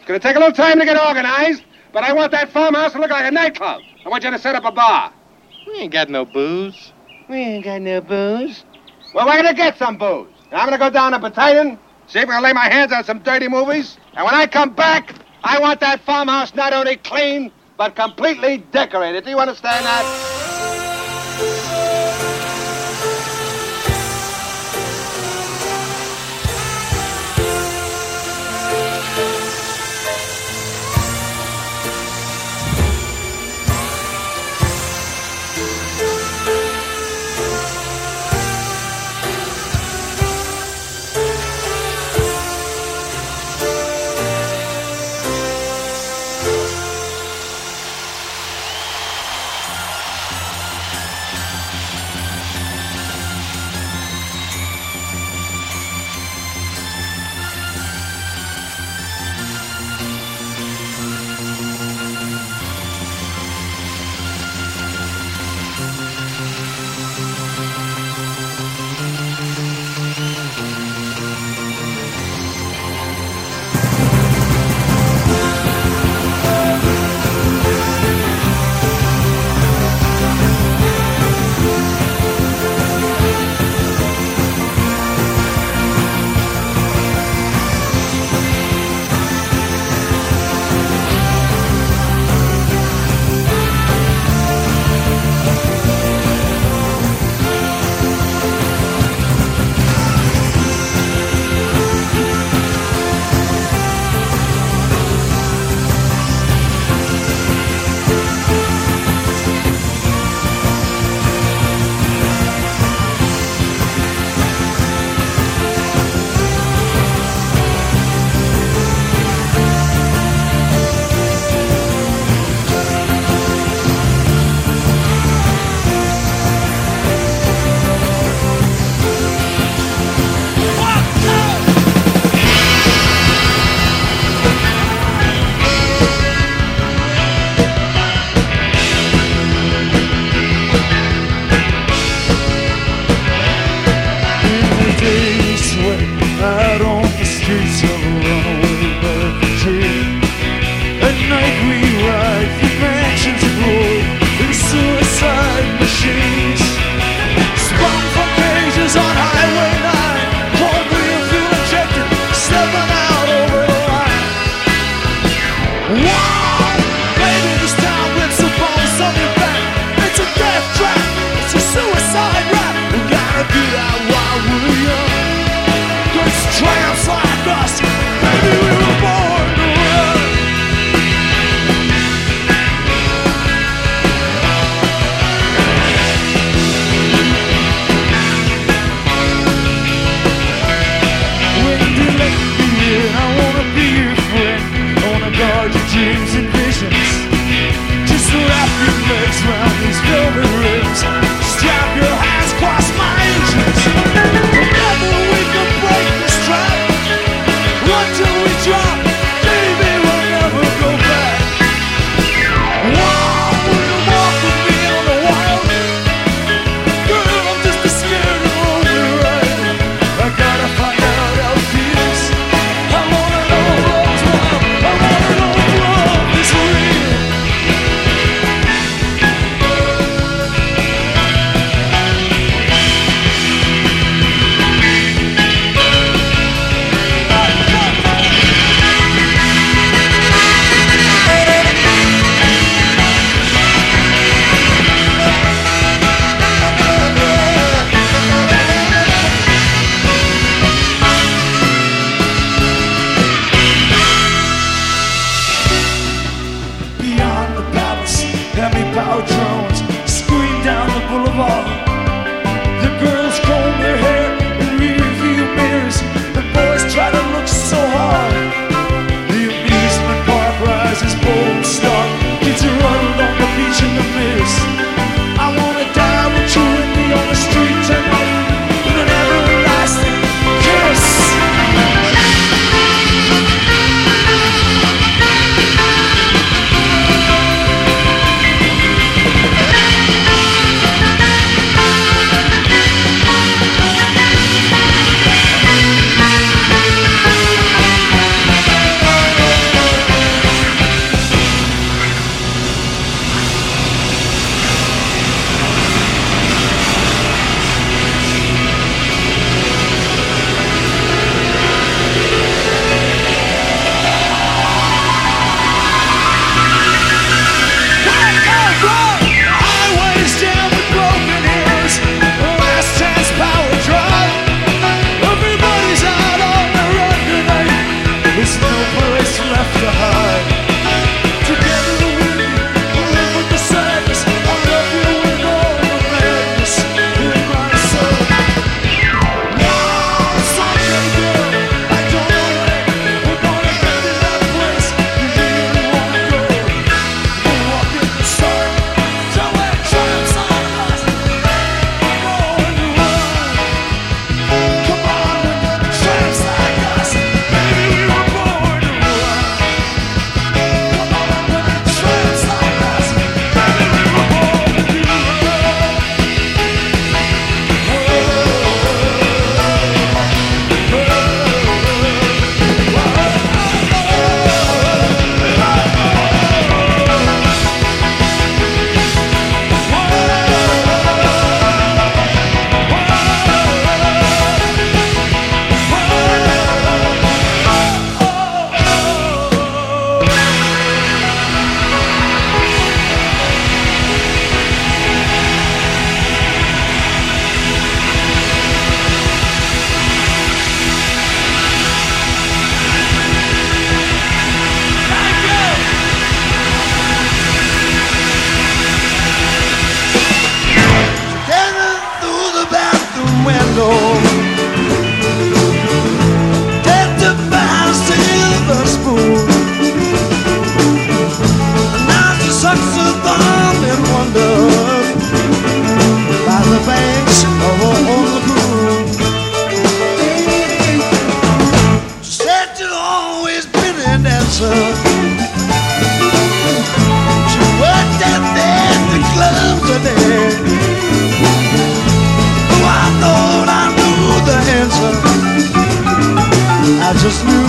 It's going to take a little time to get organized, but I want that farmhouse to look like a nightclub. I want you to set up a bar. We ain't got no booze. We ain't got no booze. Well, we're going to get some booze. And I'm going to go down to Potato, see if I can lay my hands on some dirty movies. And when I come back, I want that farmhouse not only clean, but completely decorated. Do you understand that? Just knew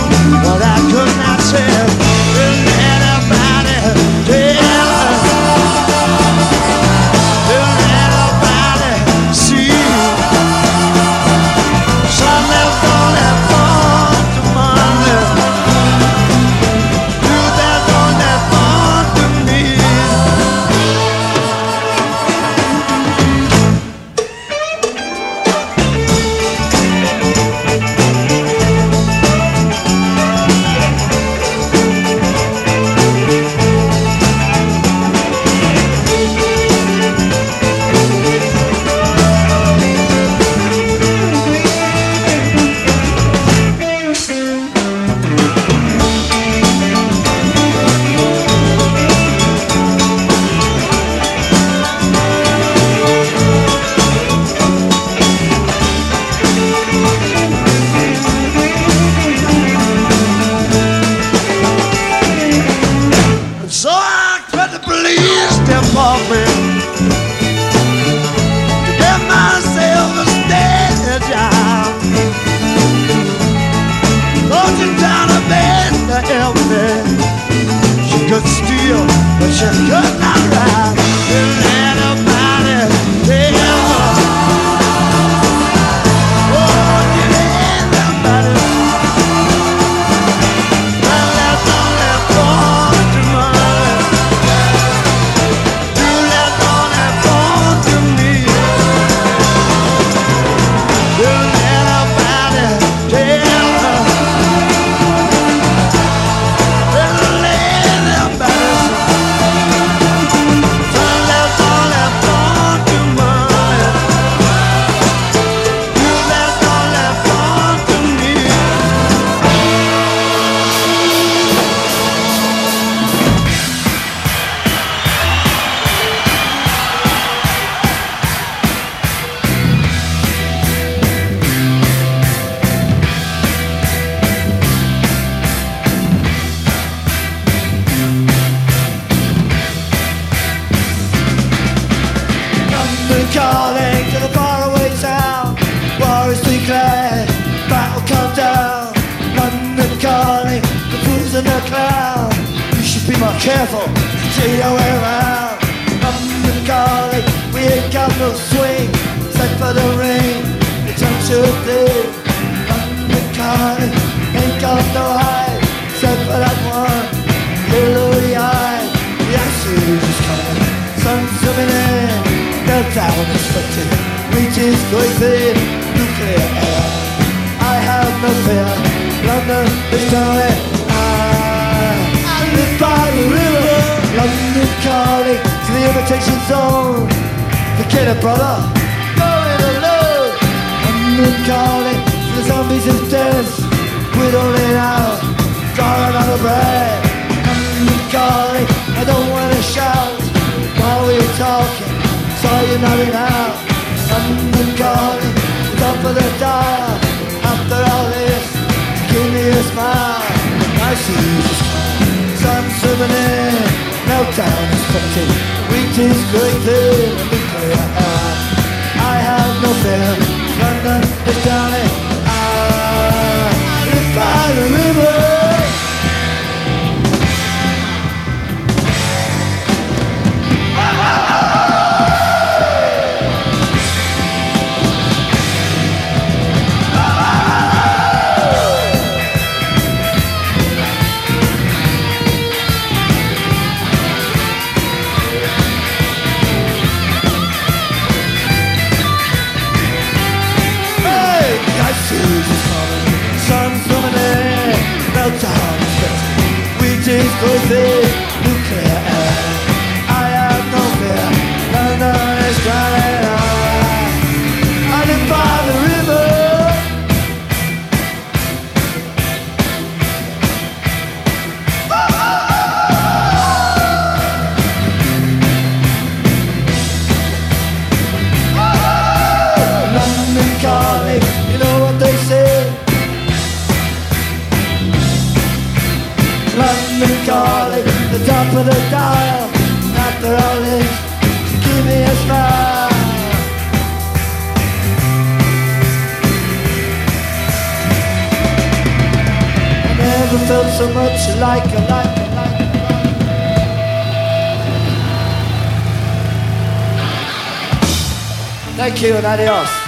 the and the clown. You should be more careful, see your way around. London calling, we ain't got no swing. Set for the ring, the time should leave. London calling, ain't got no hide. Set for that one, little eye. The acid is coming, sun's zooming in. Meltdown expected, reaches going thin, nuclear air. I have no fear, London is drowning. By the river, London calling to the imitation zone. Forget it, brother, go it alone. London calling to the zombies of death. Whittling out, drawing out of breath. London calling, I don't wanna shout while we're talking. Saw you nodding out. London calling, top of the dial. After all this, give me a smile. I see you swimming in. Meltdown is expected. Wheat is going thin. A nuclear. I have no fear. London is drowning. Ah, I live by the river. Wheat felt so much like a like. Thank you and adios.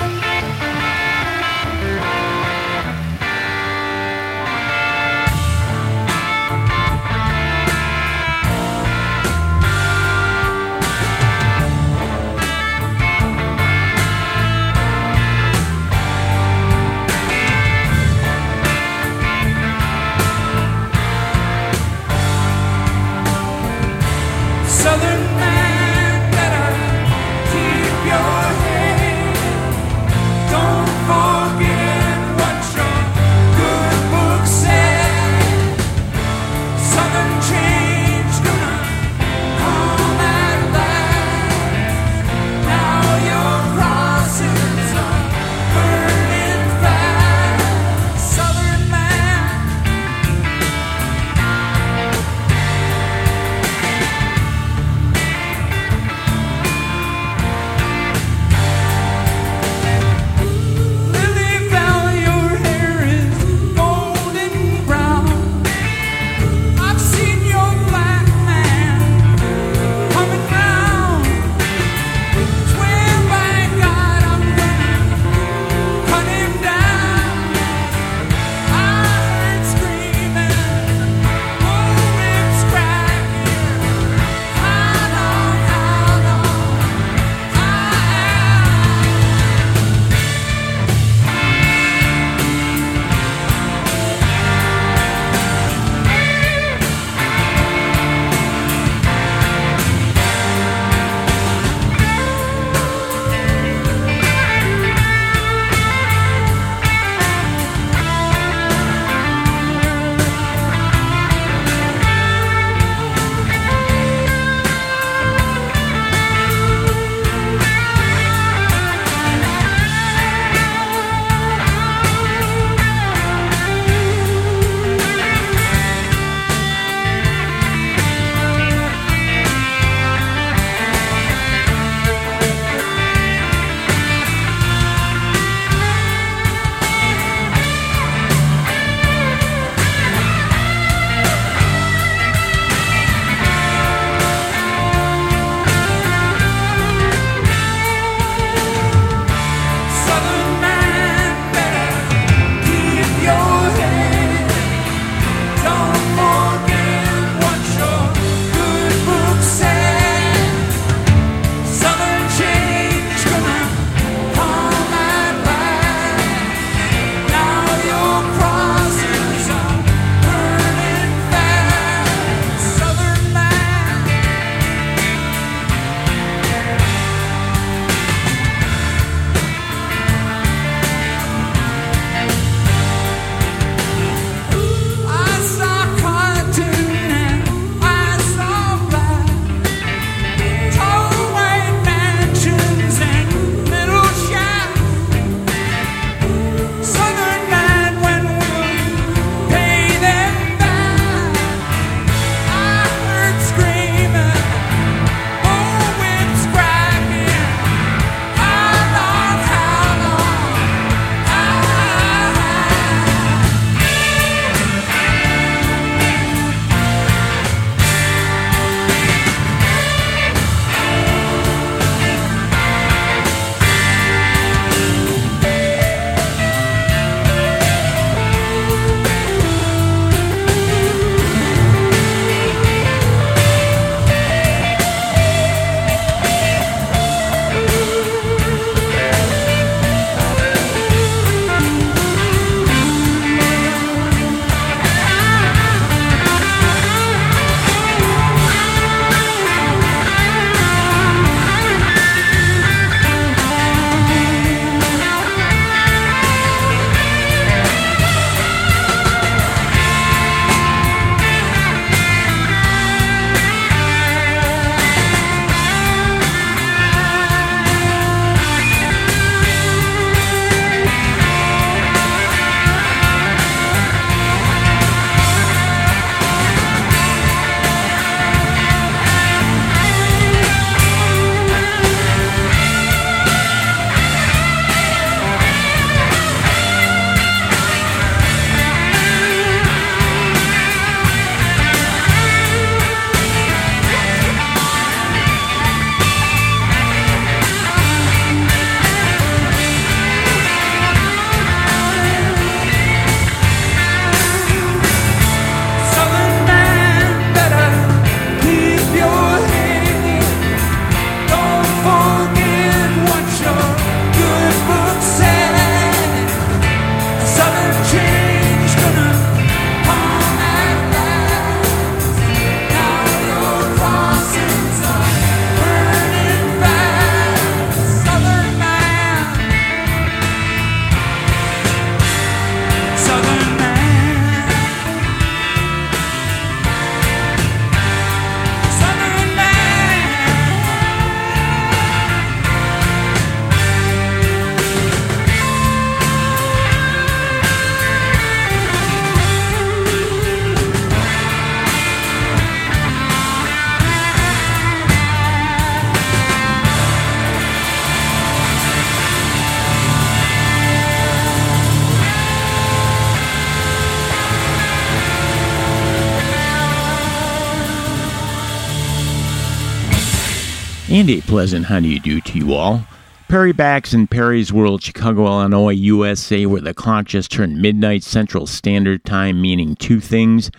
And a pleasant how do you do to you all. Perry Bax in Perry's World, Chicago, Illinois, USA, where the clock just turned midnight Central Standard Time, meaning two things.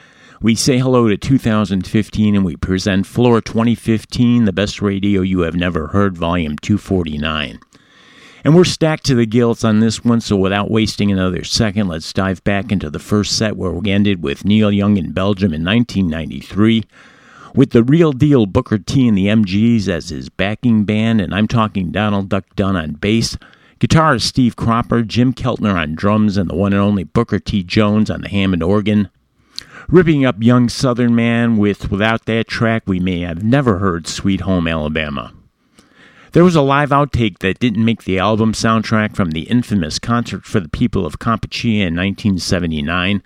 We say hello to 2015 and we present Floor 2015, the best radio you have never heard, volume 249. And we're stacked to the gills on this one, so without wasting another second, let's dive back into the first set where we ended with Neil Young in Belgium in 1993 with the real deal Booker T and the MGs as his backing band, and I'm talking Donald Duck Dunn on bass, guitarist Steve Cropper, Jim Keltner on drums, and the one and only Booker T. Jones on the Hammond organ. Ripping up Young Southern Man with Without That Track, we may have never heard Sweet Home Alabama. There was a live outtake that didn't make the album soundtrack from the infamous Concert for the People of Kampuchea in 1979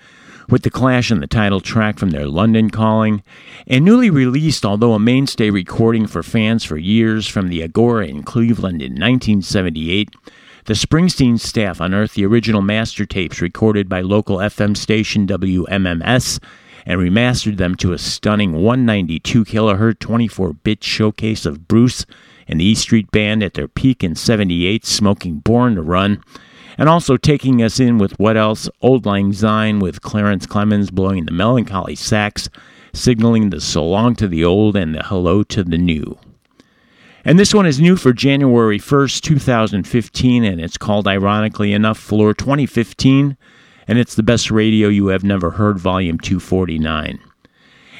with The Clash and the title track from their London Calling, and newly released, although a mainstay recording for fans for years, from the Agora in Cleveland in 1978. The Springsteen staff unearthed the original master tapes recorded by local FM station WMMS and remastered them to a stunning 192 kilohertz 24 bit showcase of Bruce and the E Street Band at their peak in 78, smoking Born to Run and also taking us in with what else? Auld Lang Syne with Clarence Clemons blowing the melancholy sax, signaling the so long to the old and the hello to the new. And this one is new for January 1st, 2015, and it's called, ironically enough, Floor 2015, and it's the best radio you have never heard, Volume 249.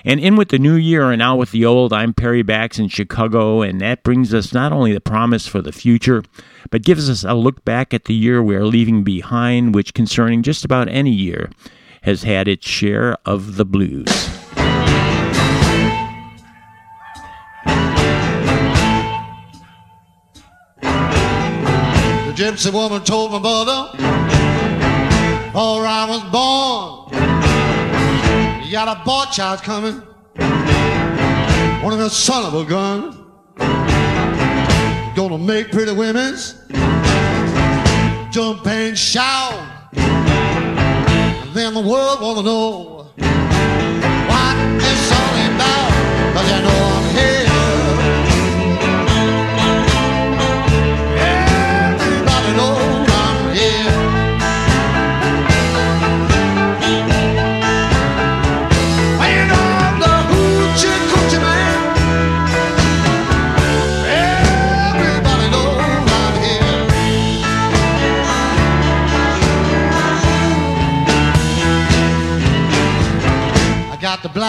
And in with the new year and out with the old, I'm Perry Bax in Chicago, and that brings us not only the promise for the future, but gives us a look back at the year we are leaving behind, which concerning just about any year has had its share of the blues. The gypsy woman told my mother, before I was born, got a boy child coming, one of the son of a gun. Gonna make pretty women's jump and shout. And then the world wanna know what it's all about. Cause you know I'm here.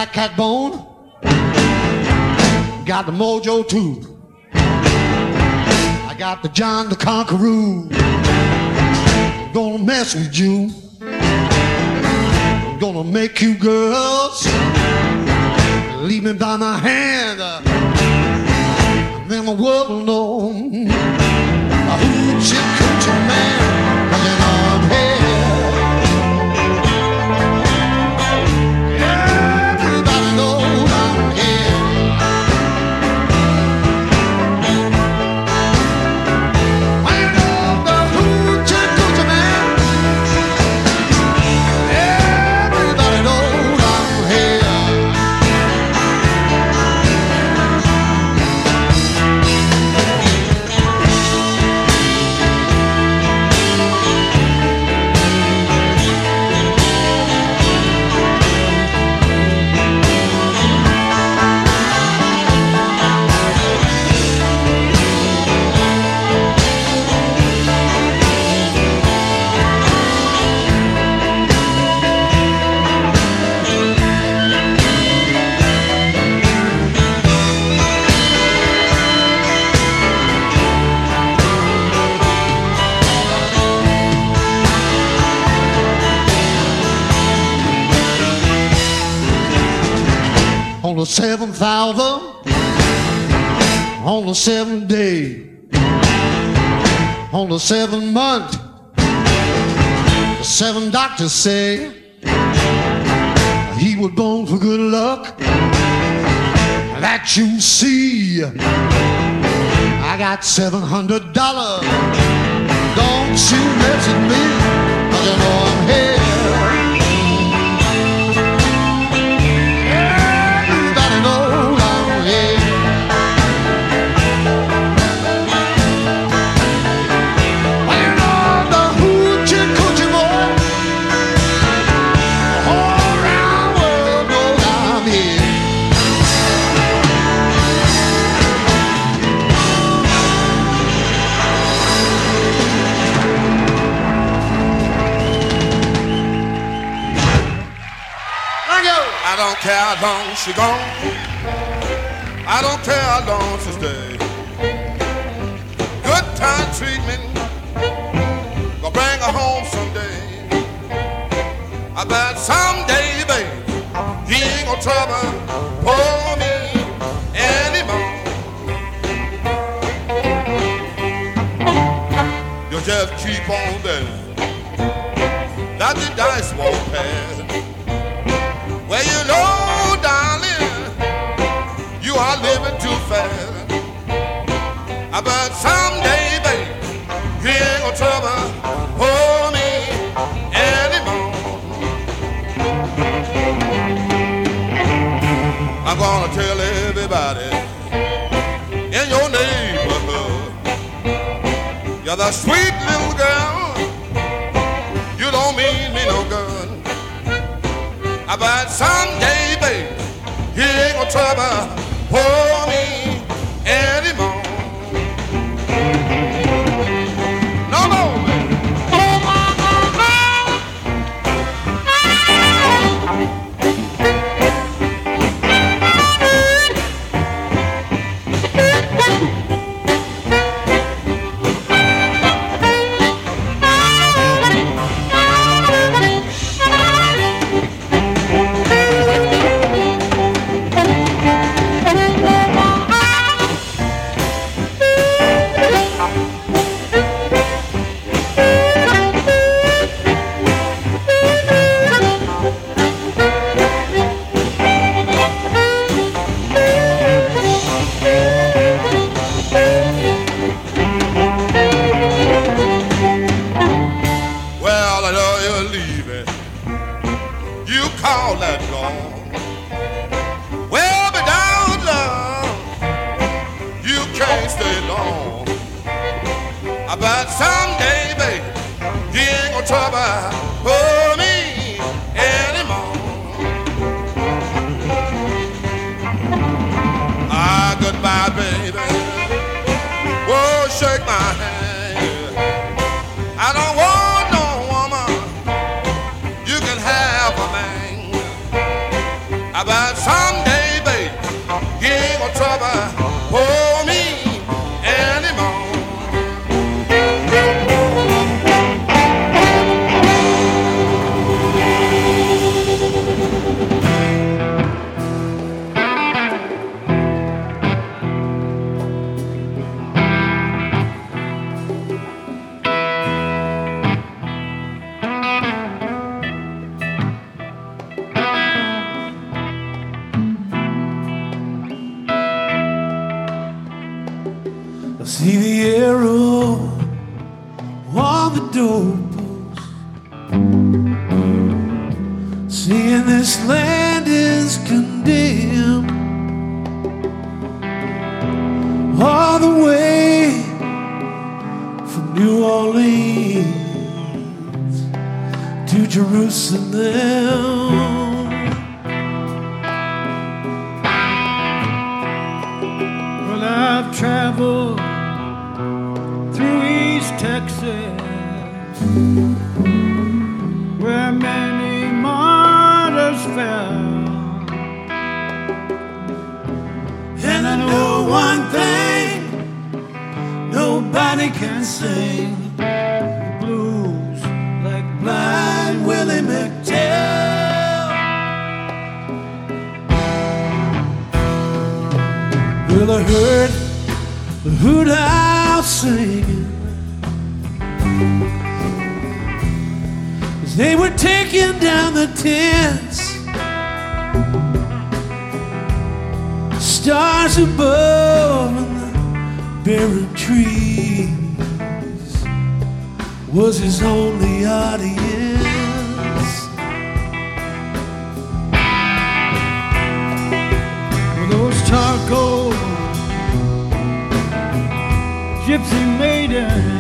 Black cat bone. Got the mojo too. I got the John the Conqueror. Gonna mess with you. Gonna make you girls leave me by my hand. Then the world will know doctors say he was born for good luck. That you see, I got seven hundred dollars. Don't you with me, cause you know she gone. I don't care how long she stay. Good time treatment gonna bring her home someday. I bet someday, baby, he ain't gonna trouble for me anymore. You just keep on betting that the dice won't pass. Sweet see the arrow on the doorpost, saying this land is condemned. All the way from New Orleans to Jerusalem. Can sing blues like blind Willie McTell. Well, I heard the hoot owl singing as they were taking down the tents. Stars above and the barren trees was his only audience. Well, those charcoal gypsy maidens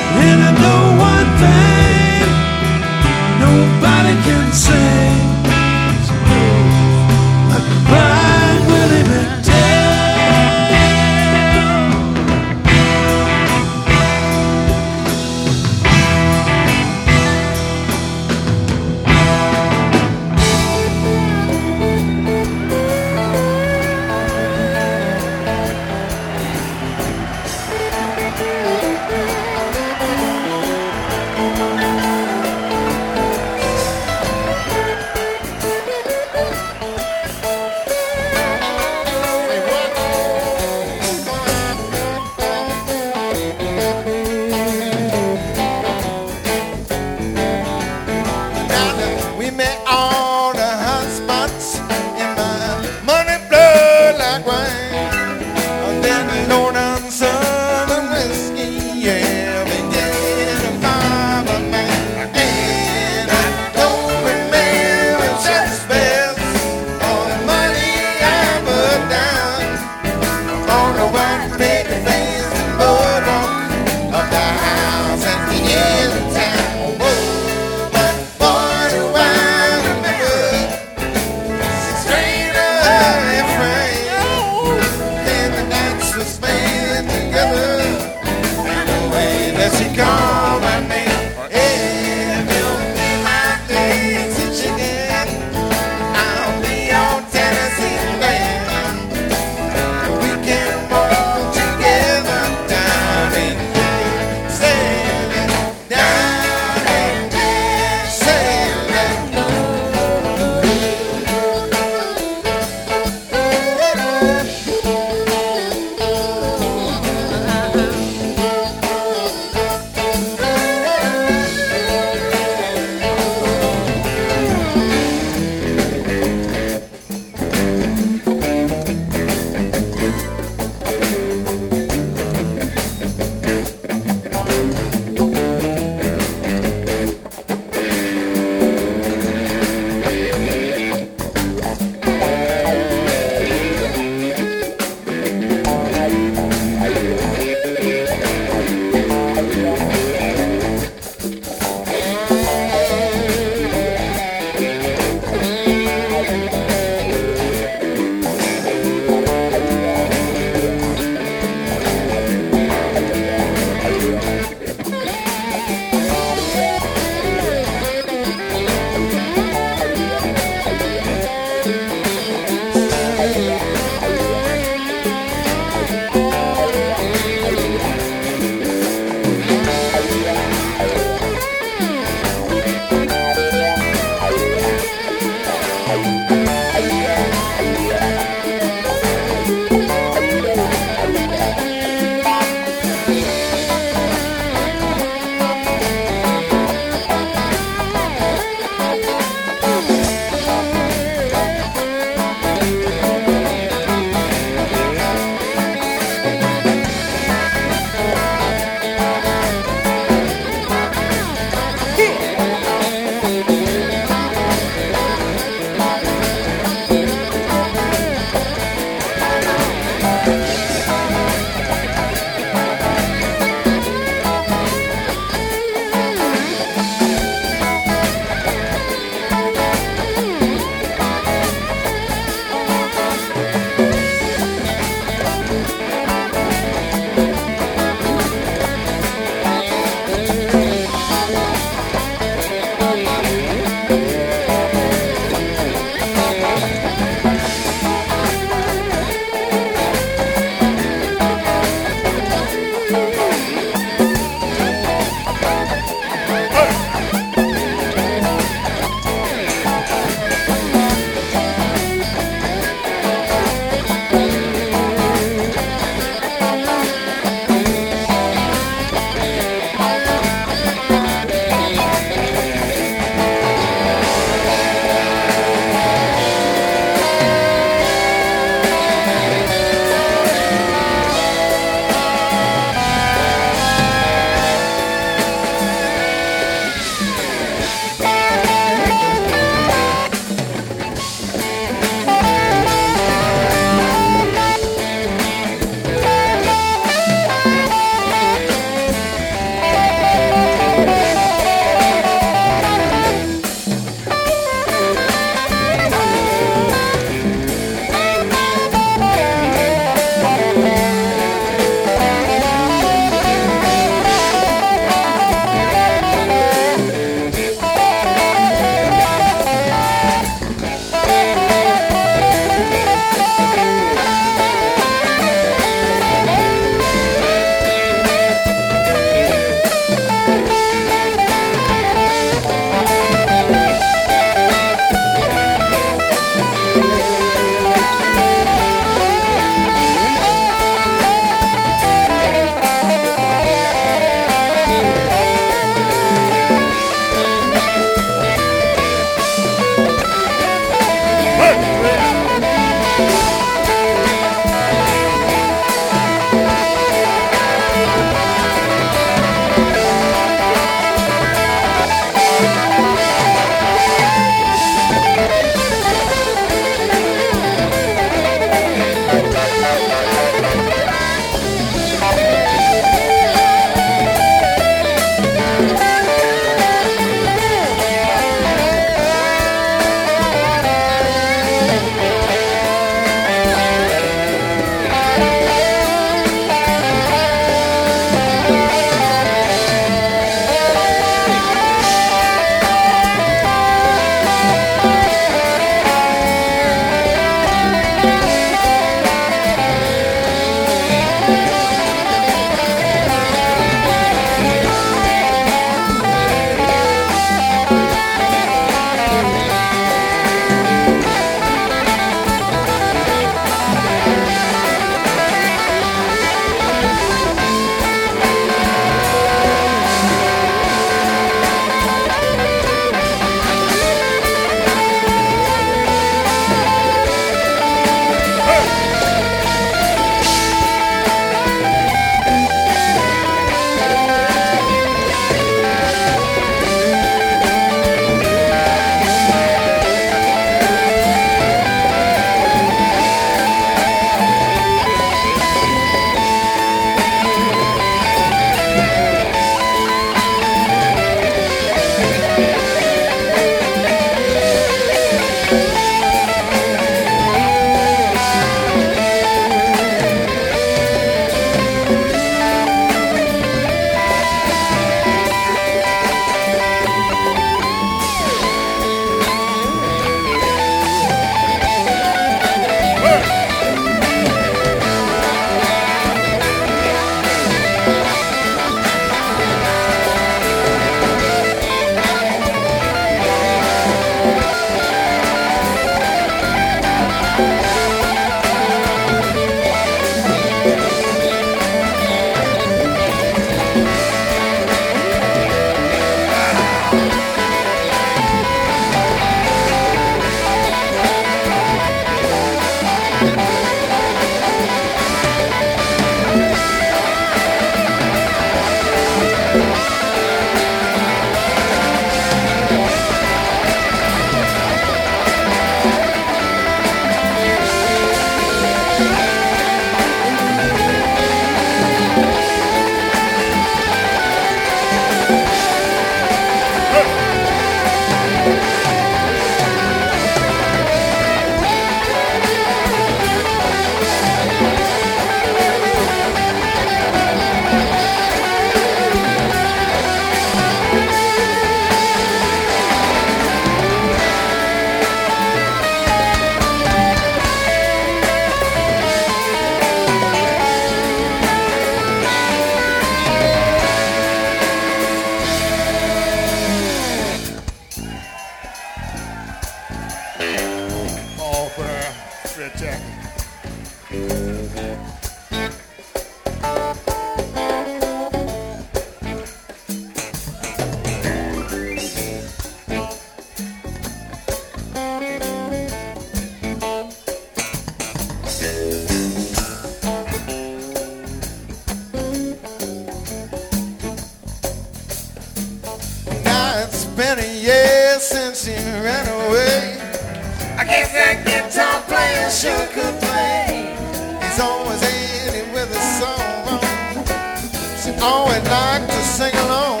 like to sing along.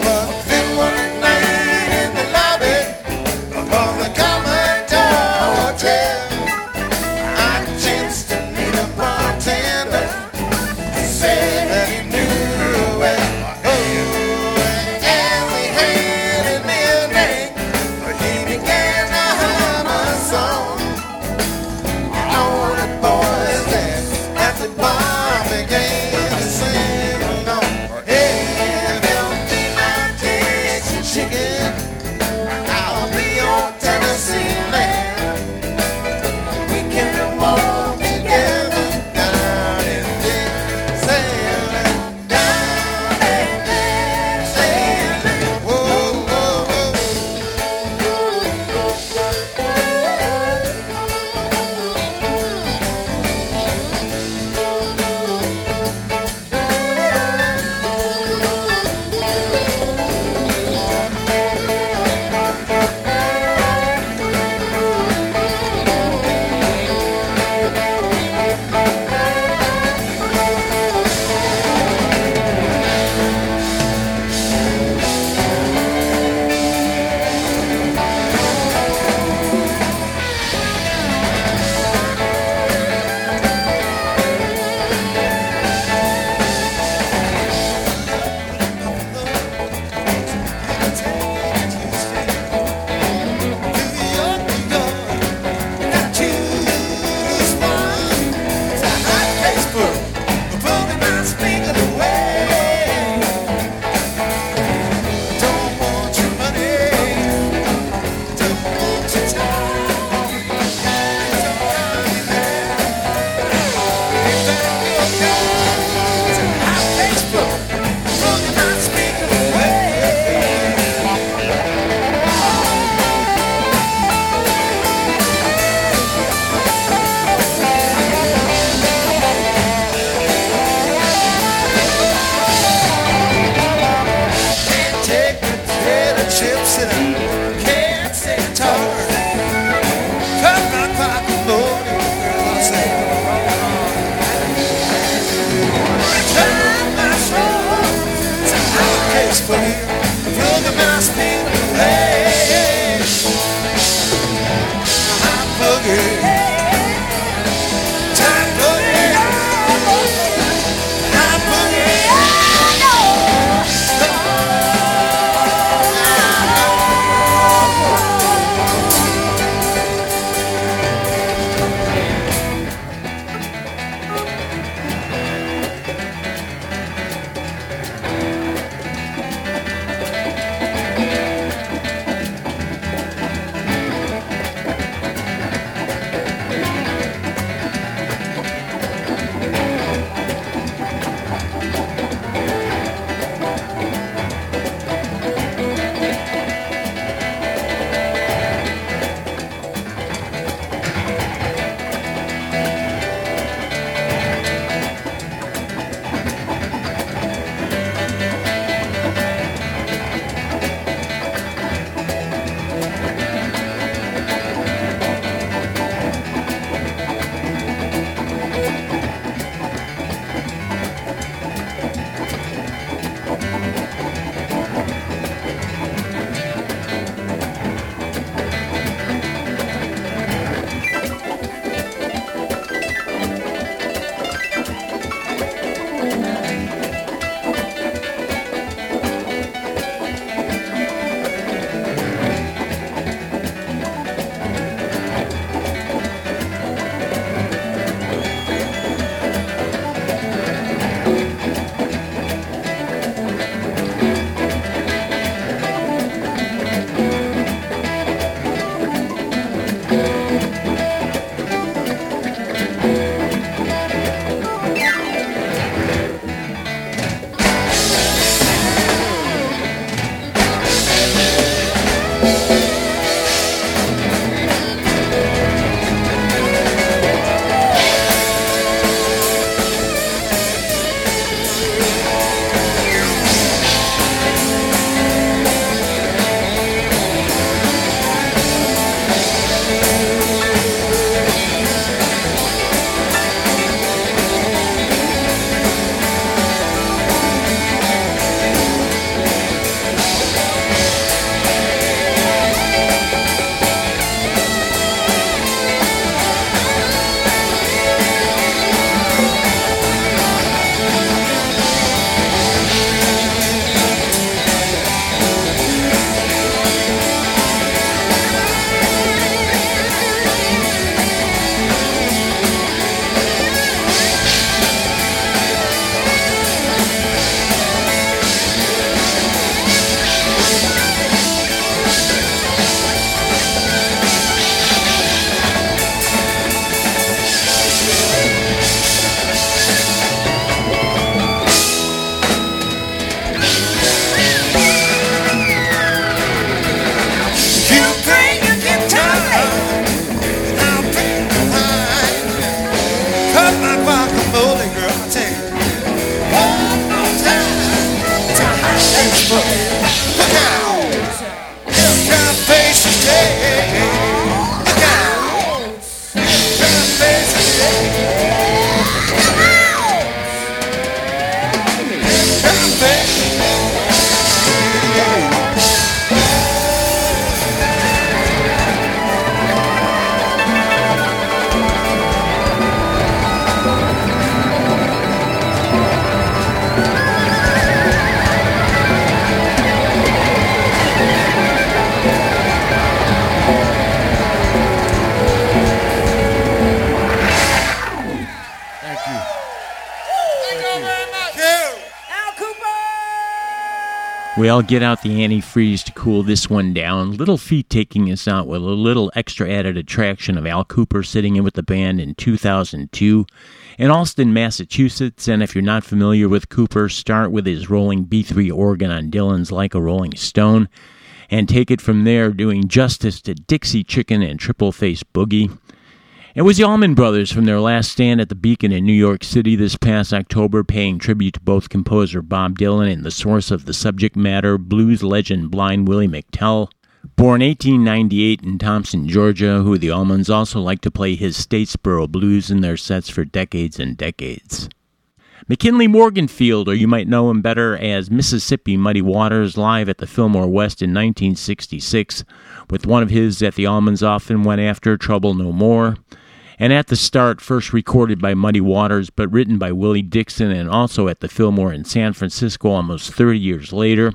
But outcast for All get out the antifreeze to cool this one down. Little Feat taking us out with a little extra added attraction of Al Kooper sitting in with the band in 2002 in Allston, Massachusetts. And if you're not familiar with Kooper, start with his rolling B3 organ on Dylan's Like a Rolling Stone and take it from there, doing justice to Dixie Chicken and Triple Face Boogie. It was the Allman Brothers from their last stand at the Beacon in New York City this past October, paying tribute to both composer Bob Dylan and the source of the subject matter, blues legend Blind Willie McTell. Born 1898 in Thompson, Georgia, who the Allmans also like to play his Statesboro blues in their sets for decades and decades. McKinley Morganfield, or you might know him better as Mississippi Muddy Waters, live at the Fillmore West in 1966, with one of his that the Allmans often went after, Trouble No More and at the start, first recorded by Muddy Waters, but written by Willie Dixon and also at the Fillmore in San Francisco almost 30 years later,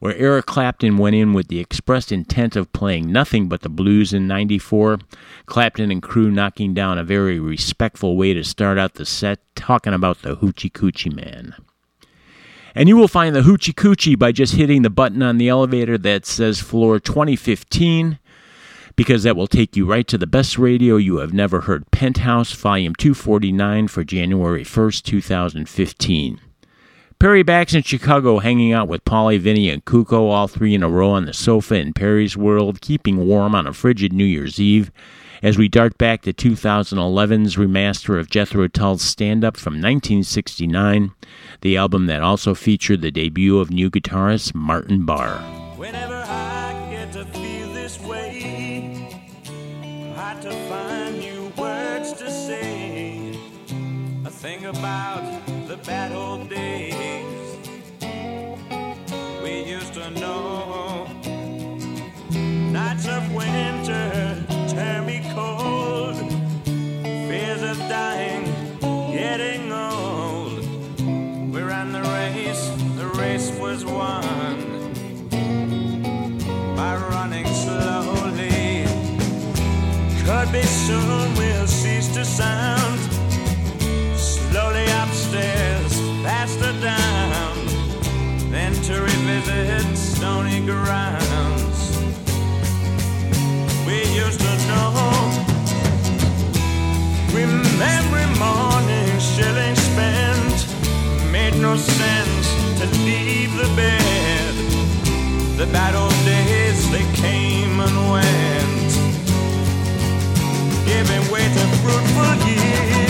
where Eric Clapton went in with the expressed intent of playing nothing but the blues in 94. Clapton and crew knocking down a very respectful way to start out the set, talking about the Hoochie Coochie Man. And you will find the Hoochie Coochie by just hitting the button on the elevator that says floor 2015 because that will take you right to the best radio you have never heard Penthouse, Volume 249 for January 1st, 2015. Perry Bax in Chicago hanging out with Paulie, Vinny, and Kuko, all three in a row on the sofa in Perry's World, keeping warm on a frigid New Year's Eve as we dart back to 2011's remaster of Jethro Tull's Stand Up from 1969, the album that also featured the debut of new guitarist Martin Barre. Whenever about the bad old days we used to know. Nights of winter turn me cold. Fears of dying, getting old. We ran the race, the race was won by running slowly. Could be soon we'll cease to sound. Slowly upstairs, faster down. Then to revisit stony grounds. We used to know. Remembering morning shilling spent made no sense to leave the bed. The bad old days they came and went, giving way to fruitful years.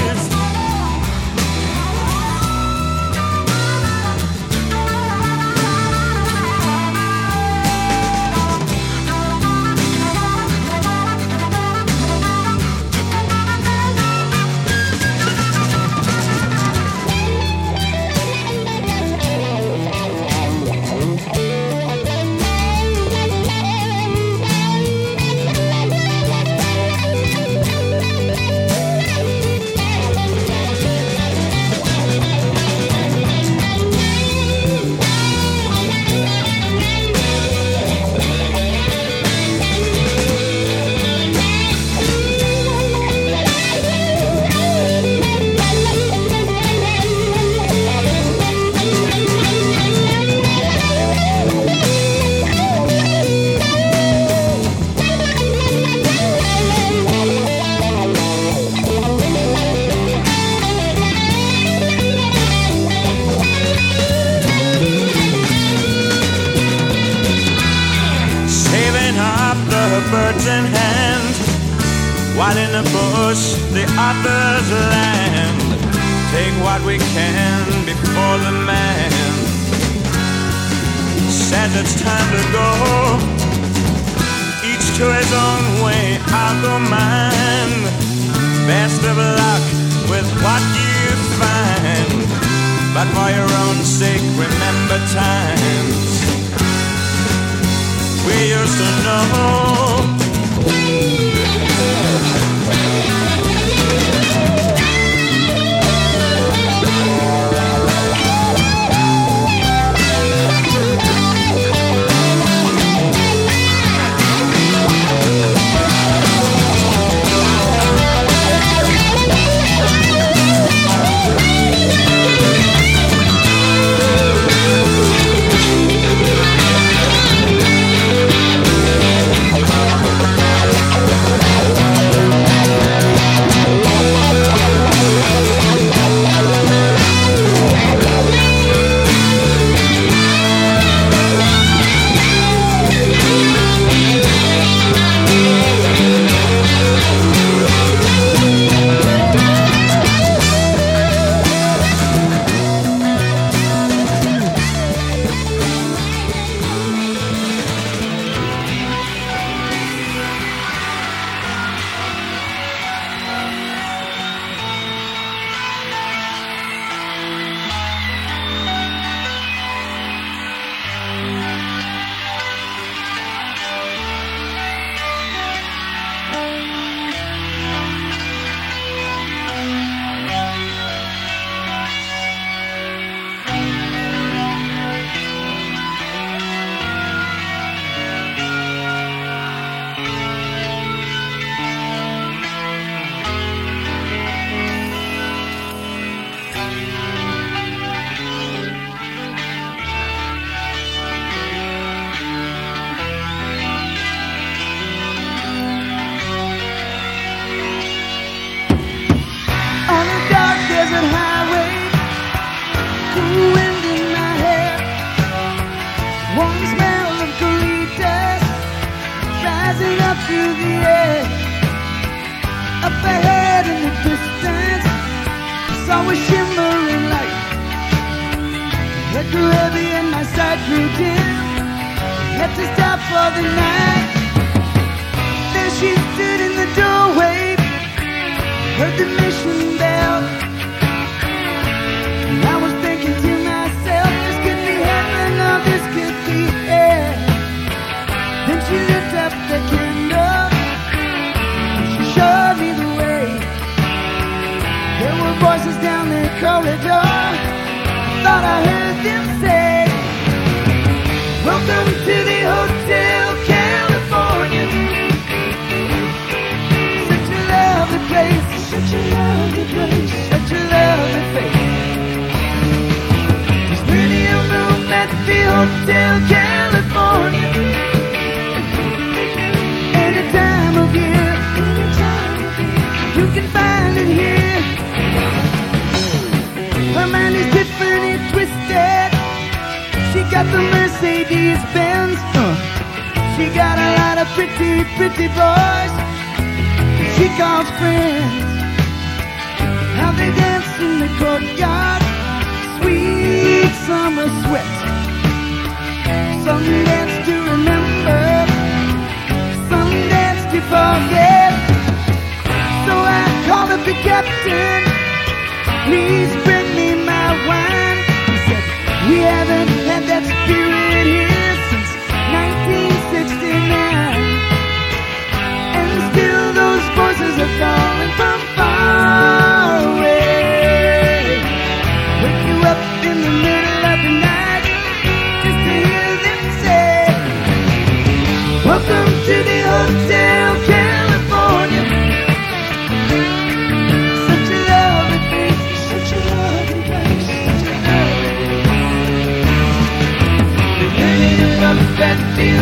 please.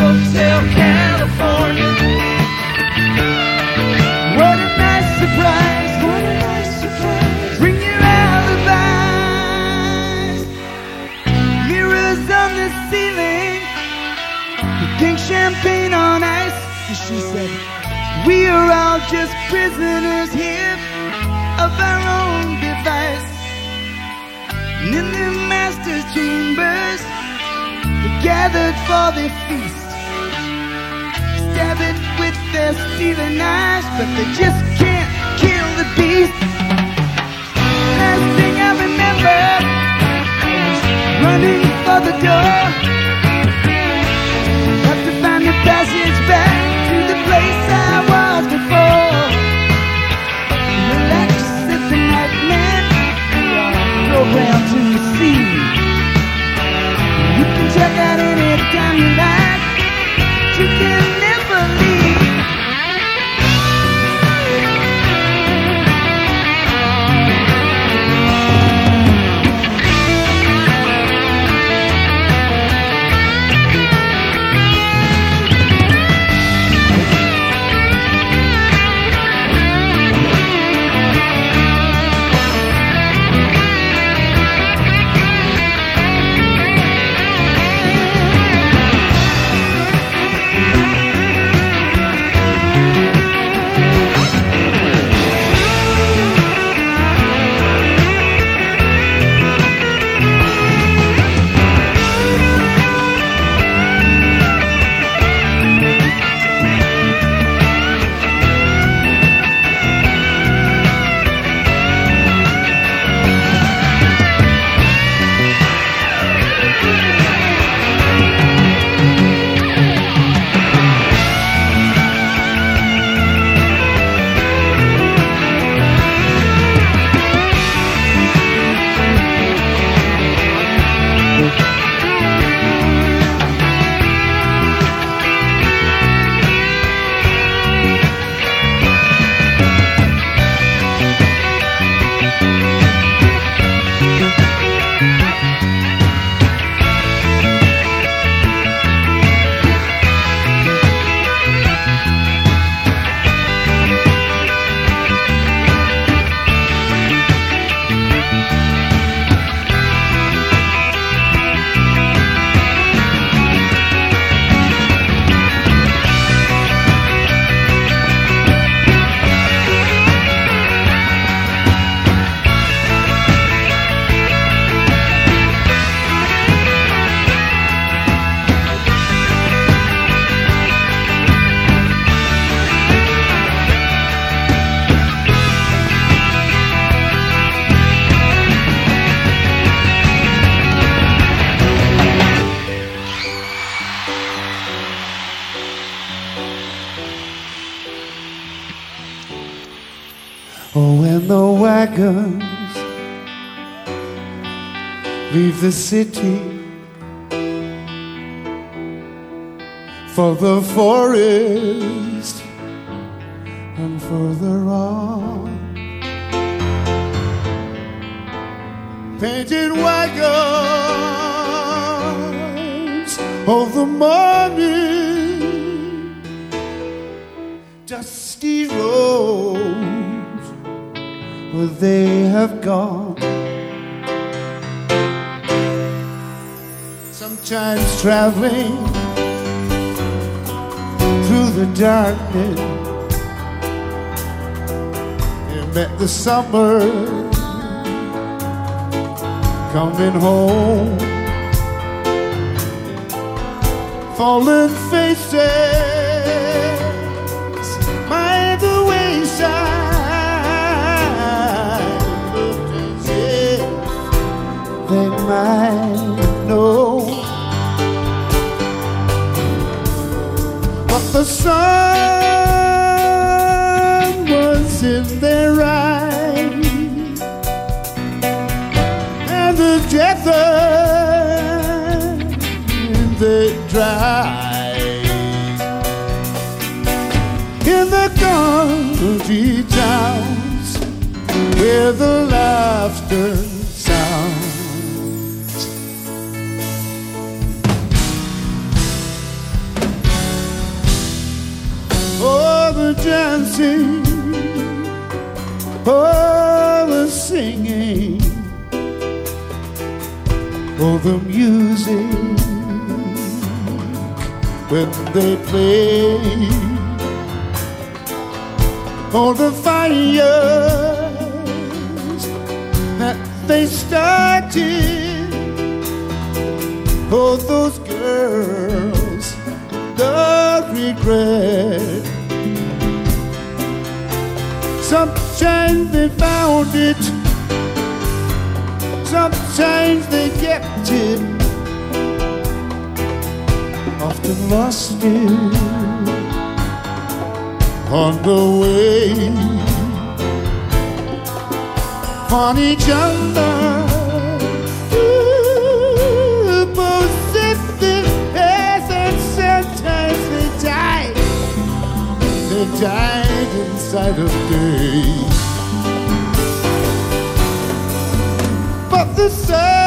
Hotel California. What a nice surprise. What a nice surprise. Bring your alibis. Mirrors on the ceiling. Pink champagne on ice. And she said, We are all just prisoners here of our own device. And in the master's chambers, gathered for their feast they're stealing but they just can't kill the beast. Last thing I remember, running for the door. Have to find passage back to the place I was before. Relax You can check out any time you like. You can. City. For the forest traveling through the darkness, you met the summer coming home. Fallen faces they play, oh, the fires that they started, oh, those girls, the regret. Sometimes they found it, sometimes they often lost it on the way. On each other, Ooh, possessive yes, and sometimes they died. They died inside of days. But the sun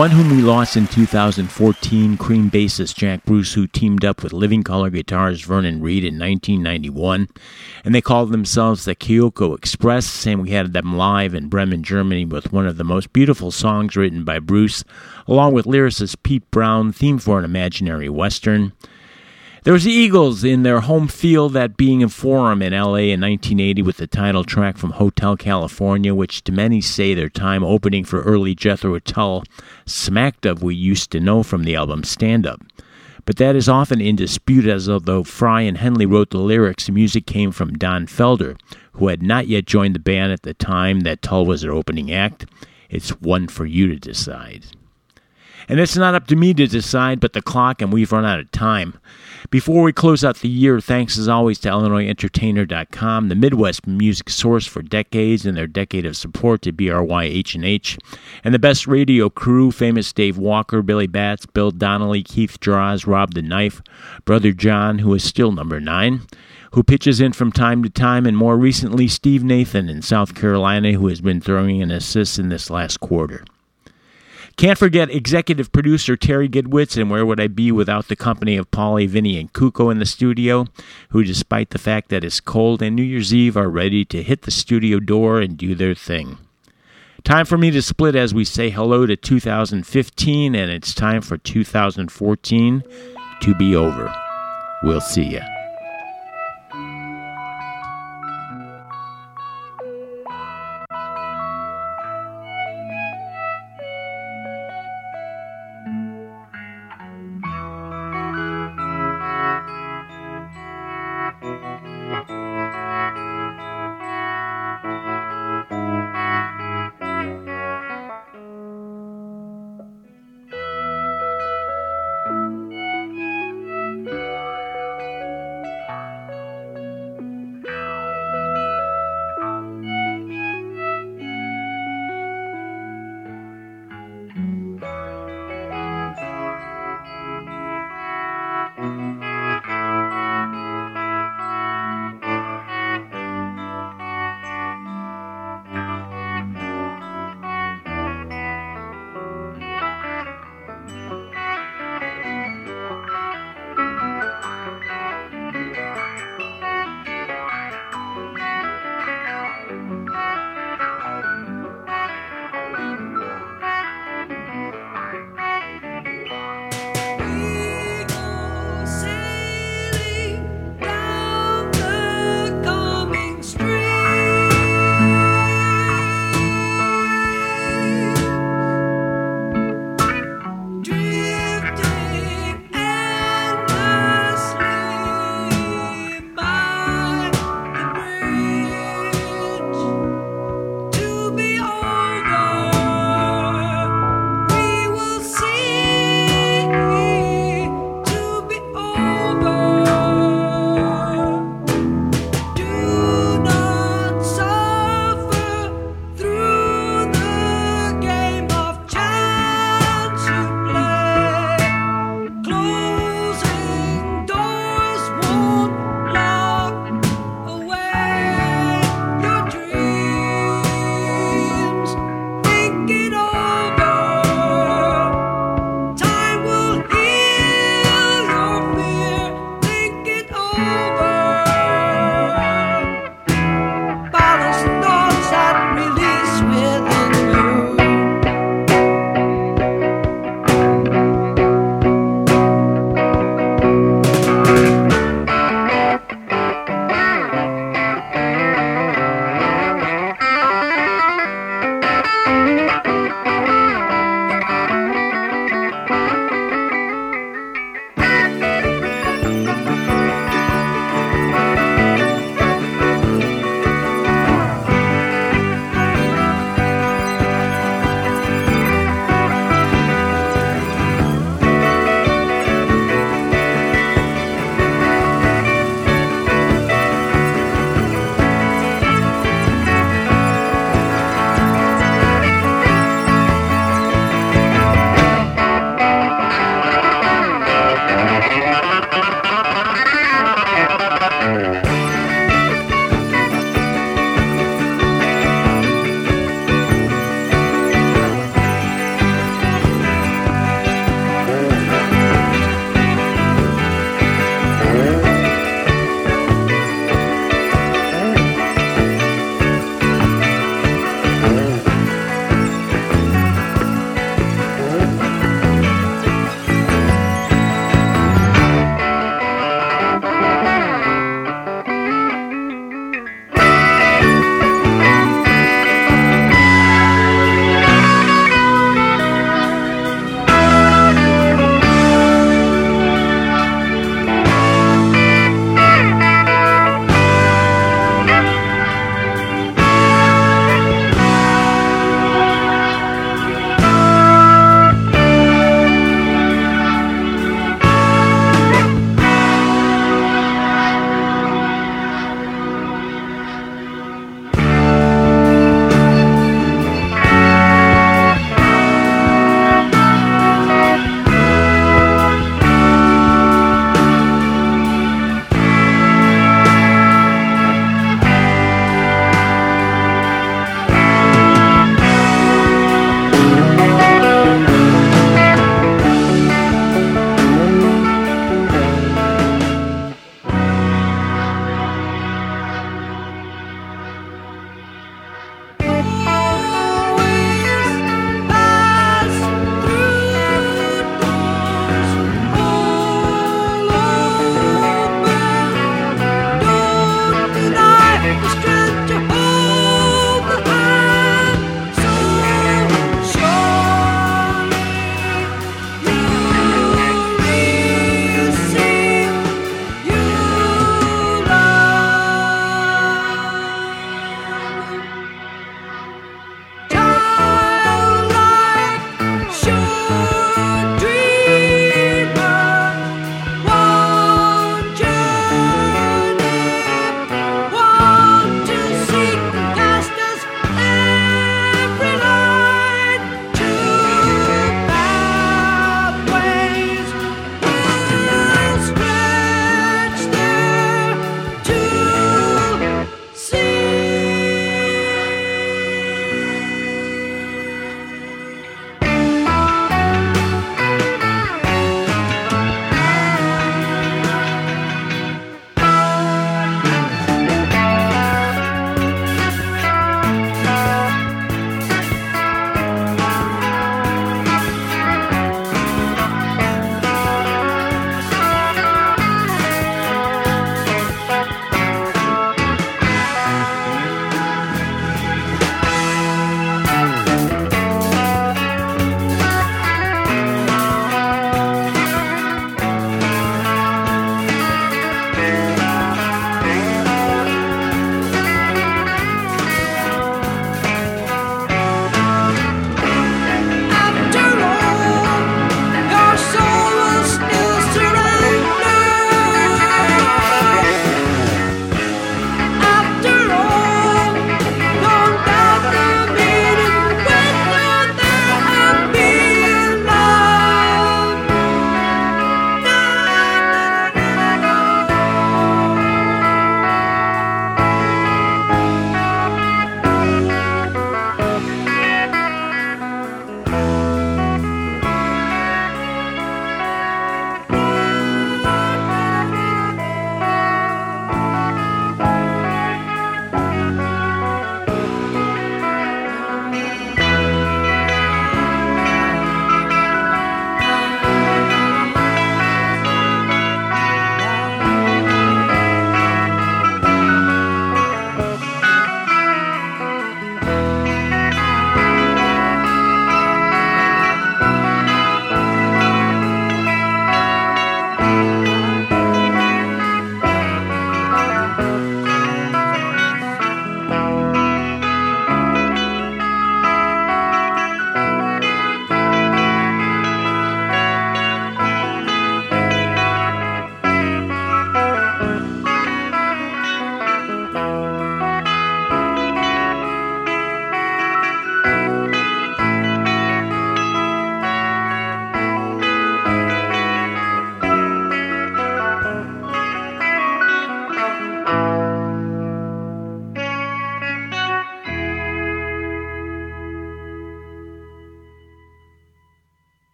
One whom we lost in 2014, Cream bassist Jack Bruce, who teamed up with Living Colour guitarist Vernon Reid in 1991. And they called themselves the Cuicoland Express, and we had them live in Bremen, Germany, with one of the most beautiful songs written by Bruce, along with lyricist Pete Brown, theme for an imaginary Western. There was the Eagles in their home field at Being a Forum in LA in 1980 with the title track from Hotel California, which to many say their time opening for early Jethro Tull smacked of we used to know from the album Stand Up. But that is often in dispute as although Frey and Henley wrote the lyrics, the music came from Don Felder, who had not yet joined the band at the time that Tull was their opening act. It's one for you to decide. And it's not up to me to decide, but the clock, and we've run out of time. Before we close out the year, thanks as always to IllinoisEntertainer.com, the Midwest music source for decades and their decade of support to BRYH&H, and the best radio crew, famous Dave Walker, Billy Batts, Bill Donnelly, Keith Draws, Rob the Knife, Brother John, who is still number nine, who pitches in from time to time, and more recently Steve Nathan in South Carolina, who has been throwing an assist in this last quarter. Can't forget executive producer Terry Goodwitz and where would I be without the company of Paulie, Vinny, and Kuko in the studio, who, despite the fact that it's cold and New Year's Eve, are ready to hit the studio door and do their thing. Time for me to split as we say hello to 2015, and it's time for 2014 to be over. We'll see you.